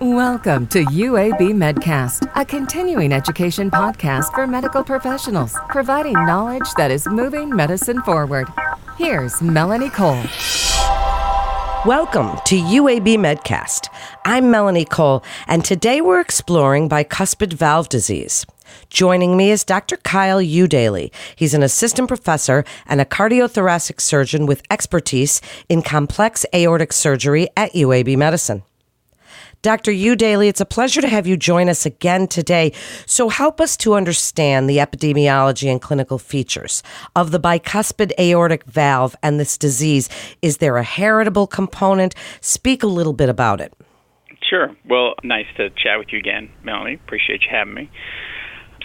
Welcome to UAB Medcast, a continuing education podcast for medical professionals, providing knowledge that is moving medicine forward. Here's Melanie Cole. Welcome to UAB Medcast. I'm Melanie Cole, and today we're exploring bicuspid valve disease. Joining me is Dr. Kyle Eudailey. He's an assistant professor and a cardiothoracic surgeon with expertise in complex aortic surgery at UAB Medicine. Dr. Eudailey, it's a pleasure to have you join us again today. So help us to understand the epidemiology and clinical features of the bicuspid aortic valve and this disease. Is there a heritable component? Speak a little bit about it. Sure. Well, nice to chat with you again, Melanie. Appreciate you having me.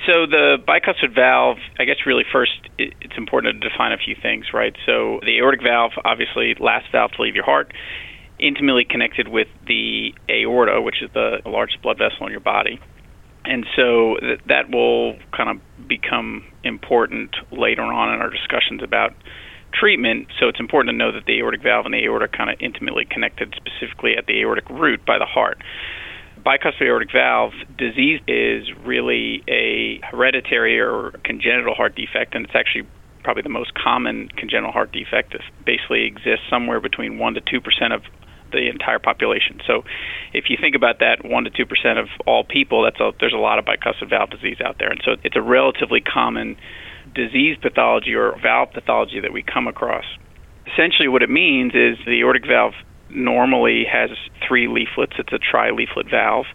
So the bicuspid valve, I guess really first it's important to define a few things, right? So the aortic valve, obviously last valve to leave your heart, intimately connected with the aorta, which is the largest blood vessel in your body. And so th- that will kind of become important later on in our discussions about treatment. So it's important to know that the aortic valve and the aorta are kind of intimately connected, specifically at the aortic root by the heart. Bicuspid aortic valve disease is really a hereditary or congenital heart defect, and it's actually probably the most common congenital heart defect. It basically exists somewhere between 1 to 2 percent of the entire population. So, if you think about that, one to two percent of all people, that's a, there's a lot of bicuspid valve disease out there, and so it's a relatively common disease pathology or valve pathology that we come across. Essentially, what it means is the aortic valve normally has three leaflets. It's a tri-leaflet valve.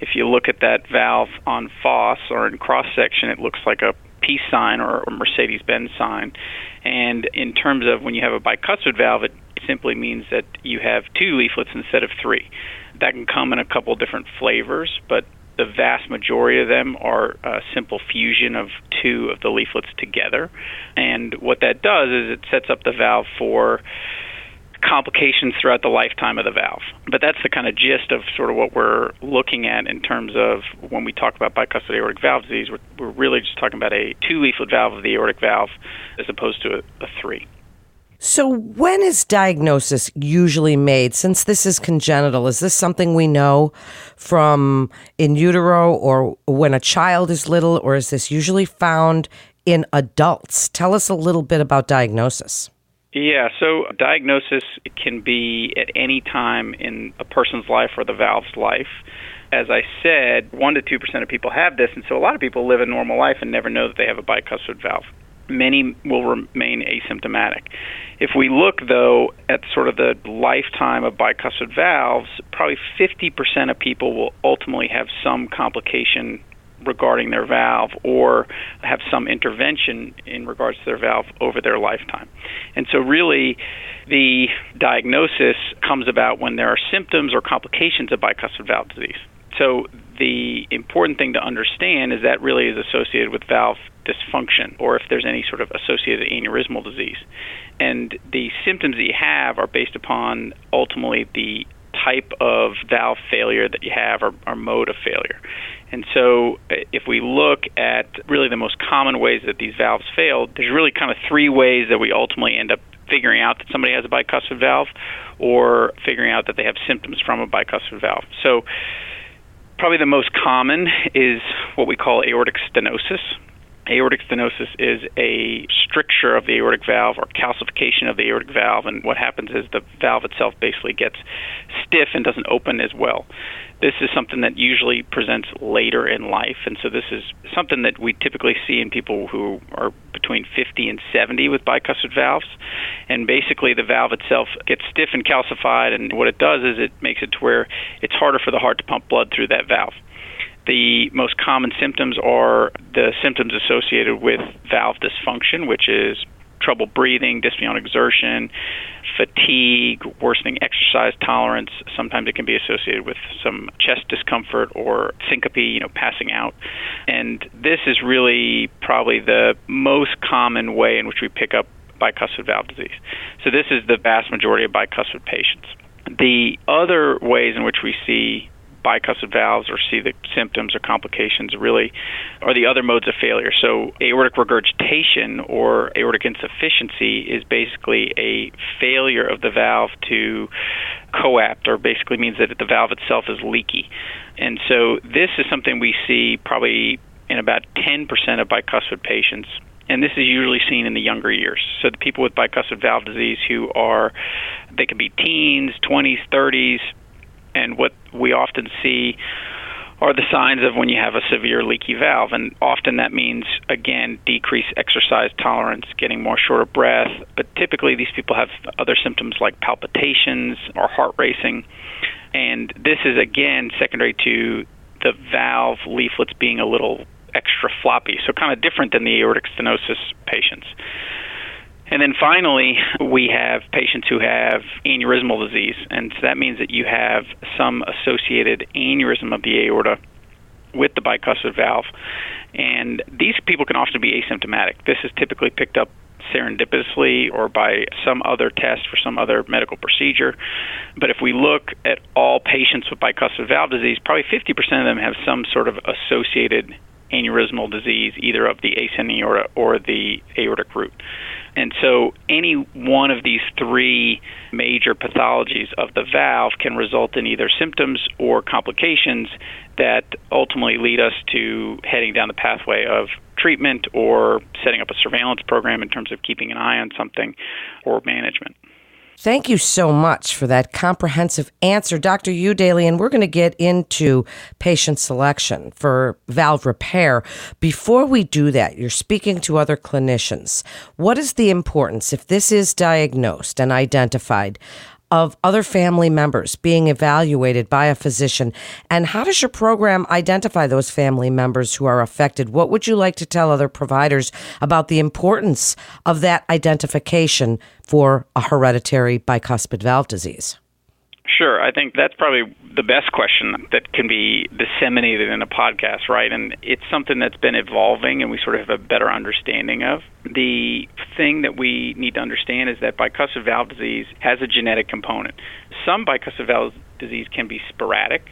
If you look at that valve en face or in cross section, it looks like a peace sign or a Mercedes-Benz sign. And in terms of when you have a bicuspid valve, it simply means that you have two leaflets instead of three. That can come in a couple different flavors, but the vast majority of them are a simple fusion of two of the leaflets together. And what that does is it sets up the valve for complications throughout the lifetime of the valve. But that's the kind of gist of sort of what we're looking at in terms of when we talk about bicuspid aortic valve disease. We're, we're really just talking about a two leaflet valve of the aortic valve as opposed to a, a three. So, when is diagnosis usually made? Since this is congenital, is this something we know from in utero or when a child is little, or is this usually found in adults? Tell us a little bit about diagnosis. Yeah, so diagnosis can be at any time in a person's life or the valve's life. As I said, 1 to 2% of people have this, and so a lot of people live a normal life and never know that they have a bicuspid valve many will remain asymptomatic. If we look, though, at sort of the lifetime of bicuspid valves, probably 50% of people will ultimately have some complication regarding their valve or have some intervention in regards to their valve over their lifetime. And so, really, the diagnosis comes about when there are symptoms or complications of bicuspid valve disease. So, the important thing to understand is that really is associated with valve dysfunction or if there's any sort of associated aneurysmal disease. And the symptoms that you have are based upon ultimately the type of valve failure that you have or, or mode of failure. And so, uh, if we look at really the most common ways that these valves fail, there's really kind of three ways that we ultimately end up figuring out that somebody has a bicuspid valve or figuring out that they have symptoms from a bicuspid valve. So, probably the most common is what we call aortic stenosis. Aortic stenosis is a stricture of the aortic valve or calcification of the aortic valve, and what happens is the valve itself basically gets stiff and doesn't open as well. This is something that usually presents later in life, and so this is something that we typically see in people who are between 50 and 70 with bicuspid valves. And basically, the valve itself gets stiff and calcified, and what it does is it makes it to where it's harder for the heart to pump blood through that valve. The most common symptoms are the symptoms associated with valve dysfunction, which is trouble breathing, dyspnea on exertion, fatigue, worsening exercise tolerance. Sometimes it can be associated with some chest discomfort or syncope, you know, passing out. And this is really probably the most common way in which we pick up bicuspid valve disease. So this is the vast majority of bicuspid patients. The other ways in which we see bicuspid valves or see the symptoms or complications really are the other modes of failure. So, aortic regurgitation or aortic insufficiency is basically a failure of the valve to coapt, or basically means that the valve itself is leaky. And so this is something we see probably in about 10% of bicuspid patients. And this is usually seen in the younger years. So the people with bicuspid valve disease who are, they can be teens, 20s, 30s, and what we often see are the signs of when you have a severe leaky valve. And often that means, again, decreased exercise tolerance, getting more short of breath. But typically, these people have other symptoms like palpitations or heart racing. And this is, again, secondary to the valve leaflets being a little extra floppy, so kind of different than the aortic stenosis patients. And then finally, we have patients who have aneurysmal disease, and so that means that you have some associated aneurysm of the aorta with the bicuspid valve. And these people can often be asymptomatic. This is typically picked up serendipitously or by some other test for some other medical procedure. But if we look at all patients with bicuspid valve disease, probably 50% of them have some sort of associated aneurysmal disease, either of the ascending aorta or the aortic root. And so any one of these three major pathologies of the valve can result in either symptoms or complications that ultimately lead us to heading down the pathway of treatment or setting up a surveillance program in terms of keeping an eye on something or management. Thank you so much for that comprehensive answer, Dr. Eudailey. And we're going to get into patient selection for valve repair. Before we do that, you're speaking to other clinicians. What is the importance, if this is diagnosed and identified, of other family members being evaluated by a physician? And how does your program identify those family members who are affected? What would you like to tell other providers about the importance of that identification for a hereditary bicuspid valve disease? Sure. I think that's probably the best question that can be disseminated in a podcast, right? And it's something that's been evolving and we sort of have a better understanding of. The thing that we need to understand is that bicuspid valve disease has a genetic component. Some bicuspid valve disease can be sporadic,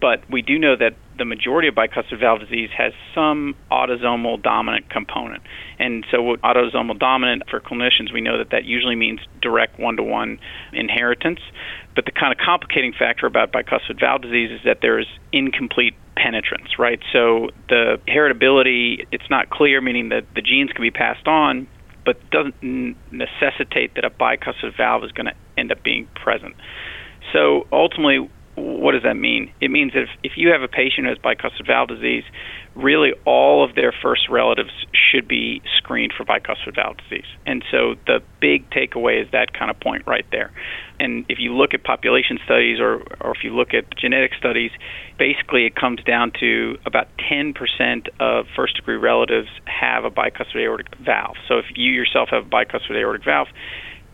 but we do know that the majority of bicuspid valve disease has some autosomal dominant component. And so, with autosomal dominant for clinicians, we know that that usually means direct one to one inheritance. But the kind of complicating factor about bicuspid valve disease is that there is incomplete penetrance, right? So the heritability, it's not clear, meaning that the genes can be passed on, but doesn't necessitate that a bicuspid valve is going to end up being present. So ultimately, what does that mean? It means that if, if you have a patient who has bicuspid valve disease, really all of their first relatives should be screened for bicuspid valve disease. And so the big takeaway is that kind of point right there. And if you look at population studies or, or if you look at genetic studies, basically it comes down to about 10% of first degree relatives have a bicuspid aortic valve. So if you yourself have a bicuspid aortic valve,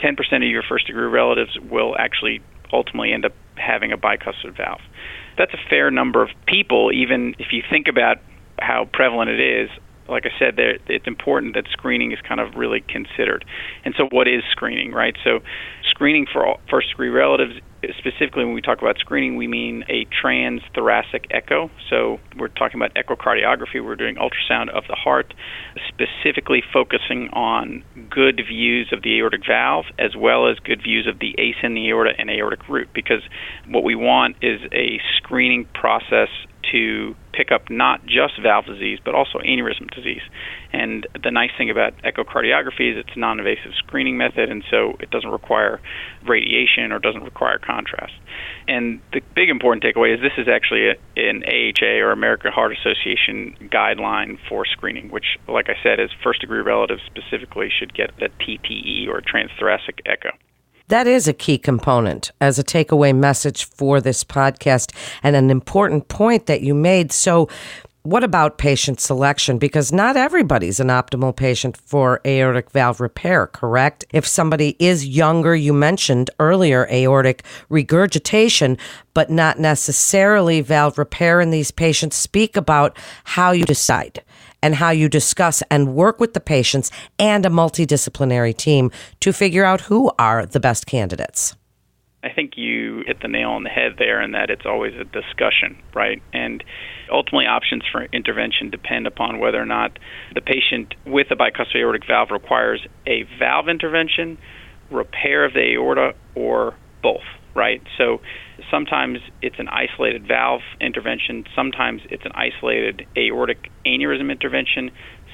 10% of your first degree relatives will actually ultimately end up having a bicuspid valve. That's a fair number of people, even if you think about how prevalent it is. Like I said, there, it's important that screening is kind of really considered. And so, what is screening, right? So, screening for first degree relatives specifically when we talk about screening, we mean a transthoracic echo. So we're talking about echocardiography. We're doing ultrasound of the heart, specifically focusing on good views of the aortic valve as well as good views of the ascending aorta and aortic root. Because what we want is a screening process to pick up not just valve disease but also aneurysm disease. And the nice thing about echocardiography is it's a non-invasive screening method, and so it doesn't require radiation or doesn't require contrast. And the big important takeaway is this is actually a, an AHA or American Heart Association guideline for screening, which, like I said, is first-degree relatives specifically should get a TTE or transthoracic echo. That is a key component as a takeaway message for this podcast and an important point that you made. So, what about patient selection? Because not everybody's an optimal patient for aortic valve repair, correct? If somebody is younger, you mentioned earlier aortic regurgitation, but not necessarily valve repair in these patients. Speak about how you decide and how you discuss and work with the patients and a multidisciplinary team to figure out who are the best candidates. I think you hit the nail on the head there in that it's always a discussion, right? And ultimately, options for intervention depend upon whether or not the patient with a bicuspid aortic valve requires a valve intervention, repair of the aorta, or both right? So sometimes it's an isolated valve intervention, sometimes it's an isolated aortic aneurysm intervention,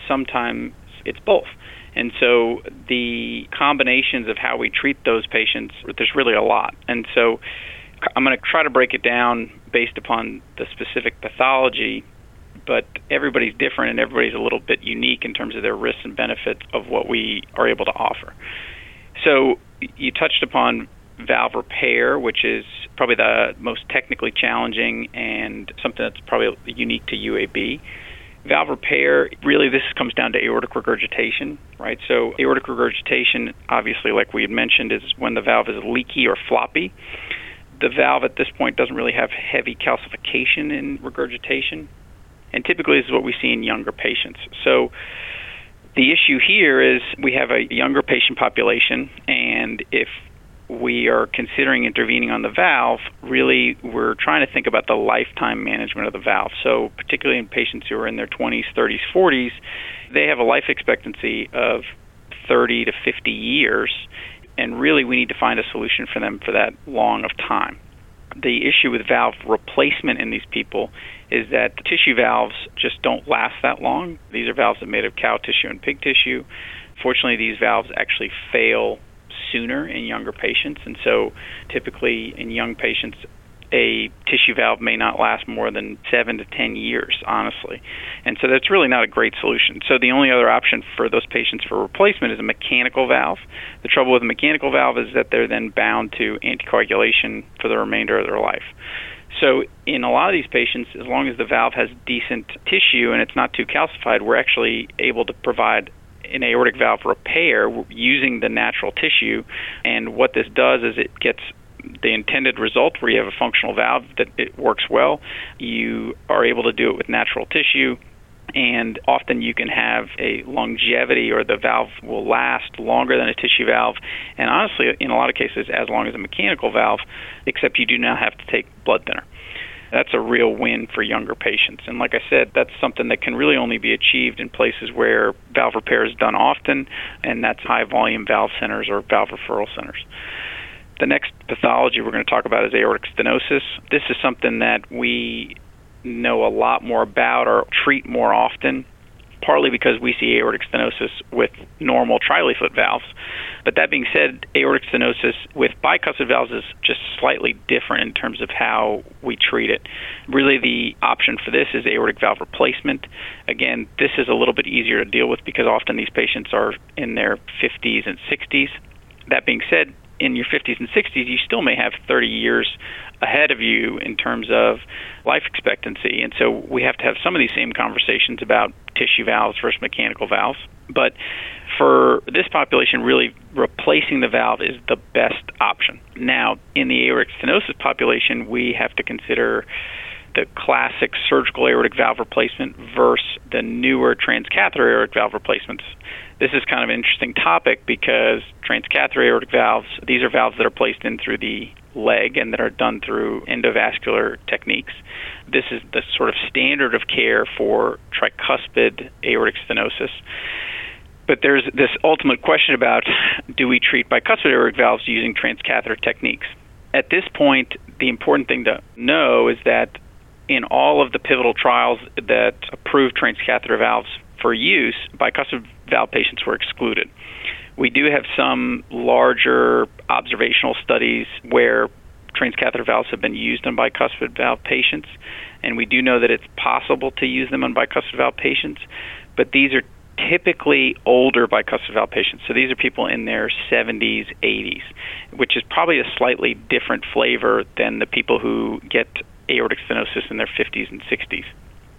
sometimes it's both. And so the combinations of how we treat those patients, there's really a lot. And so I'm going to try to break it down based upon the specific pathology, but everybody's different and everybody's a little bit unique in terms of their risks and benefits of what we are able to offer. So you touched upon valve repair, which is probably the most technically challenging and something that's probably unique to UAB. Valve repair, really, this comes down to aortic regurgitation, right? So, aortic regurgitation, obviously, like we had mentioned, is when the valve is leaky or floppy. The valve at this point doesn't really have heavy calcification in regurgitation, and typically this is what we see in younger patients. So, the issue here is we have a younger patient population, and if we are considering intervening on the valve, really we're trying to think about the lifetime management of the valve. So, particularly in patients who are in their 20s, 30s, 40s, they have a life expectancy of 30 to 50 years, and really we need to find a solution for them for that long of time. The issue with valve replacement in these people is that the tissue valves just don't last that long. These are valves that are made of cow tissue and pig tissue. Fortunately, these valves actually fail sooner in younger patients, and so typically in young patients, a tissue valve may not last more than seven to ten years, honestly. And so that's really not a great solution. So the only other option for those patients for replacement is a mechanical valve. The trouble with a mechanical valve is that they're then bound to anticoagulation for the remainder of their life. So, in a lot of these patients, as long as the valve has decent tissue and it's not too calcified, we're actually able to provide an aortic valve repair using the natural tissue. And what this does is it gets the intended result where you have a functional valve that it works well. You are able to do it with natural tissue and often you can have a longevity or the valve will last longer than a tissue valve and honestly in a lot of cases as long as a mechanical valve except you do not have to take blood thinner that's a real win for younger patients. And like I said, that's something that can really only be achieved in places where valve repair is done often, and that's high volume valve centers or valve referral centers. The next pathology we're going to talk about is aortic stenosis. This is something that we know a lot more about or treat more often partly because we see aortic stenosis with normal trileaflet valves. But that being said, aortic stenosis with bicuspid valves is just slightly different in terms of how we treat it. Really, the option for this is aortic valve replacement. Again, this is a little bit easier to deal with because often these patients are in their 50s and 60s. That being said, in your 50s and 60s, you still may have 30 years ahead of you in terms of life expectancy. And so we have to have some of these same conversations about tissue valves versus mechanical valves. But for this population, really replacing the valve is the best option. Now, in the aortic stenosis population, we have to consider the classic surgical aortic valve replacement versus the newer transcatheter aortic valve replacements. This is kind of an interesting topic because transcatheter aortic valves, these are valves that are placed in through the leg and that are done through endovascular techniques. This is the sort of standard of care for tricuspid aortic stenosis. But there's this ultimate question about do we treat bicuspid aortic valves using transcatheter techniques? At this point, the important thing to know is that in all of the pivotal trials that approved transcatheter valves for use, bicuspid valve patients were excluded. We do have some larger observational studies where transcatheter valves have been used on bicuspid valve patients, and we do know that it's possible to use them on bicuspid valve patients, but these are typically older bicuspid valve patients. So these are people in their 70s, 80s, which is probably a slightly different flavor than the people who get aortic stenosis in their 50s and 60s.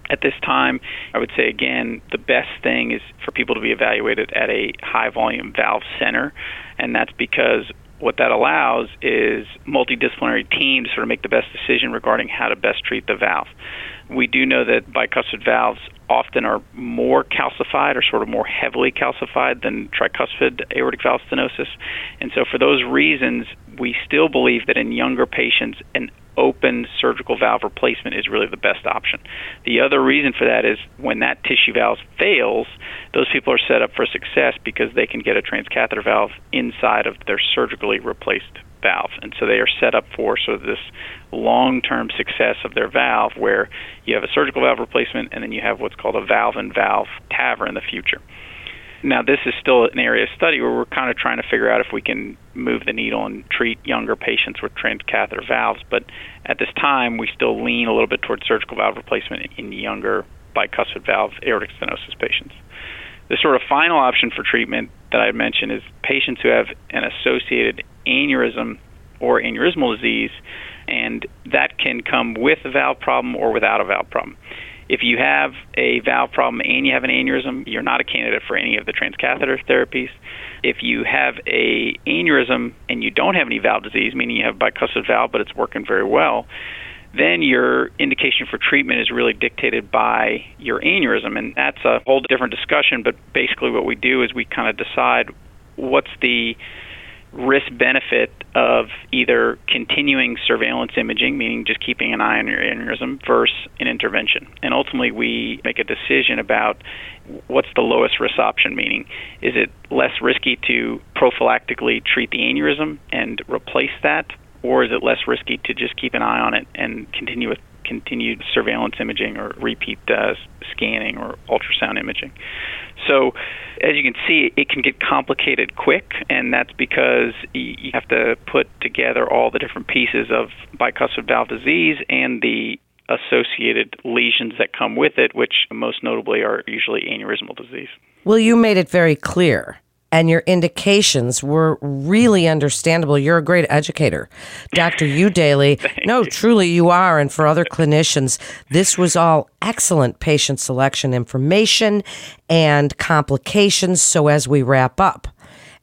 At this time, I would say again, the best thing is for people to be evaluated at a high volume valve center, and that's because what that allows is multidisciplinary team to sort of make the best decision regarding how to best treat the valve. We do know that bicuspid valves often are more calcified or sort of more heavily calcified than tricuspid aortic valve stenosis. And so, for those reasons, we still believe that in younger patients, an open surgical valve replacement is really the best option. The other reason for that is when that tissue valve fails, those people are set up for success because they can get a transcatheter valve inside of their surgically replaced valve. And so they are set up for sort of this long term success of their valve where you have a surgical valve replacement and then you have what's called a valve and valve TAVR in the future. Now, this is still an area of study where we're kind of trying to figure out if we can move the needle and treat younger patients with transcatheter valves. But at this time, we still lean a little bit towards surgical valve replacement in younger bicuspid valve aortic stenosis patients. The sort of final option for treatment that I mentioned is patients who have an associated aneurysm or aneurysmal disease, and that can come with a valve problem or without a valve problem. If you have a valve problem and you have an aneurysm, you're not a candidate for any of the transcatheter therapies. If you have a aneurysm and you don't have any valve disease, meaning you have bicuspid valve but it's working very well, then your indication for treatment is really dictated by your aneurysm. And that's a whole different discussion, but basically what we do is we kind of decide what's the risk benefit of either continuing surveillance imaging, meaning just keeping an eye on your aneurysm, versus an intervention. And ultimately, we make a decision about what's the lowest risk option, meaning is it less risky to prophylactically treat the aneurysm and replace that, or is it less risky to just keep an eye on it and continue with continued surveillance imaging or repeat uh, scanning or ultrasound imaging? So, as you can see, it can get complicated quick, and that's because you have to put together all the different pieces of bicuspid valve disease and the associated lesions that come with it, which most notably are usually aneurysmal disease. Well, you made it very clear and your indications were really understandable. You're a great educator, Dr. Eudailey. no, truly you are. And for other clinicians, this was all excellent patient selection information and complications. So as we wrap up,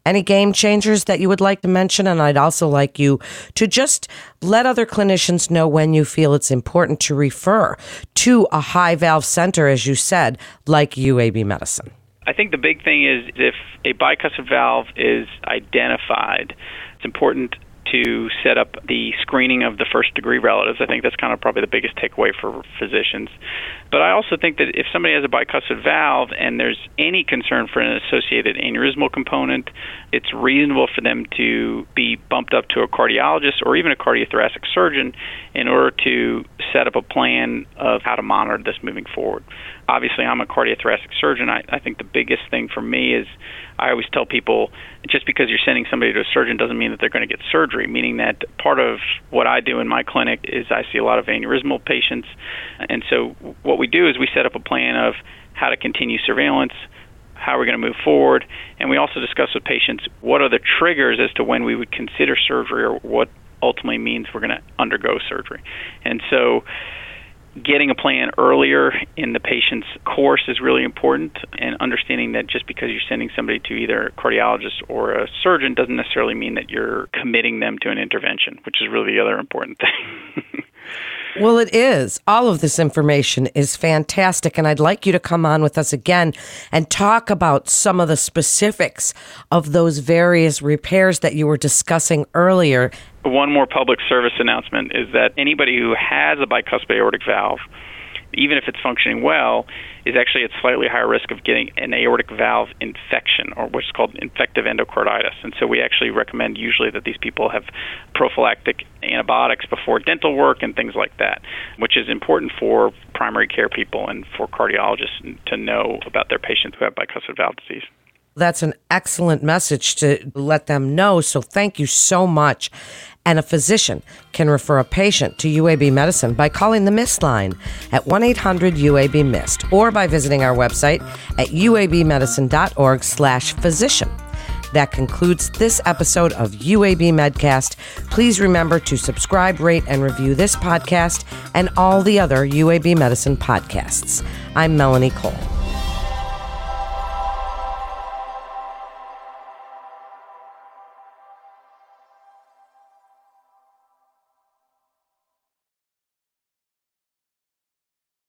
any game changers that you would like to mention? And I'd also like you to just let other clinicians know when you feel it's important to refer to a high valve center, as you said, like UAB Medicine. I think the big thing is if a bicuspid valve is identified, it's important to set up the screening of the first degree relatives. I think that's kind of probably the biggest takeaway for physicians. But I also think that if somebody has a bicuspid valve and there's any concern for an associated aneurysmal component, it's reasonable for them to be bumped up to a cardiologist or even a cardiothoracic surgeon in order to set up a plan of how to monitor this moving forward obviously I'm a cardiothoracic surgeon. I, I think the biggest thing for me is I always tell people just because you're sending somebody to a surgeon doesn't mean that they're going to get surgery, meaning that part of what I do in my clinic is I see a lot of aneurysmal patients. And so what we do is we set up a plan of how to continue surveillance, how we're going to move forward, and we also discuss with patients what are the triggers as to when we would consider surgery or what ultimately means we're going to undergo surgery. And so getting a plan earlier in the patient's course is really important and understanding that just because you're sending somebody to either a cardiologist or a surgeon doesn't necessarily mean that you're committing them to an intervention which is really the other important thing Well, it is. All of this information is fantastic. And I'd like you to come on with us again and talk about some of the specifics of those various repairs that you were discussing earlier one more public service announcement is that anybody who has a bicuspid aortic valve, even if it's functioning well, is actually at slightly higher risk of getting an aortic valve infection, or what's called infective endocarditis. And so we actually recommend usually that these people have prophylactic antibiotics before dental work and things like that, which is important for primary care people and for cardiologists to know about their patients who have bicuspid valve disease. That's an excellent message to let them know. So thank you so much. And a physician can refer a patient to UAB Medicine by calling the MIST line at 1 800 UAB MIST or by visiting our website at uabmedicine.org slash physician. That concludes this episode of UAB Medcast. Please remember to subscribe, rate, and review this podcast and all the other UAB Medicine podcasts. I'm Melanie Cole.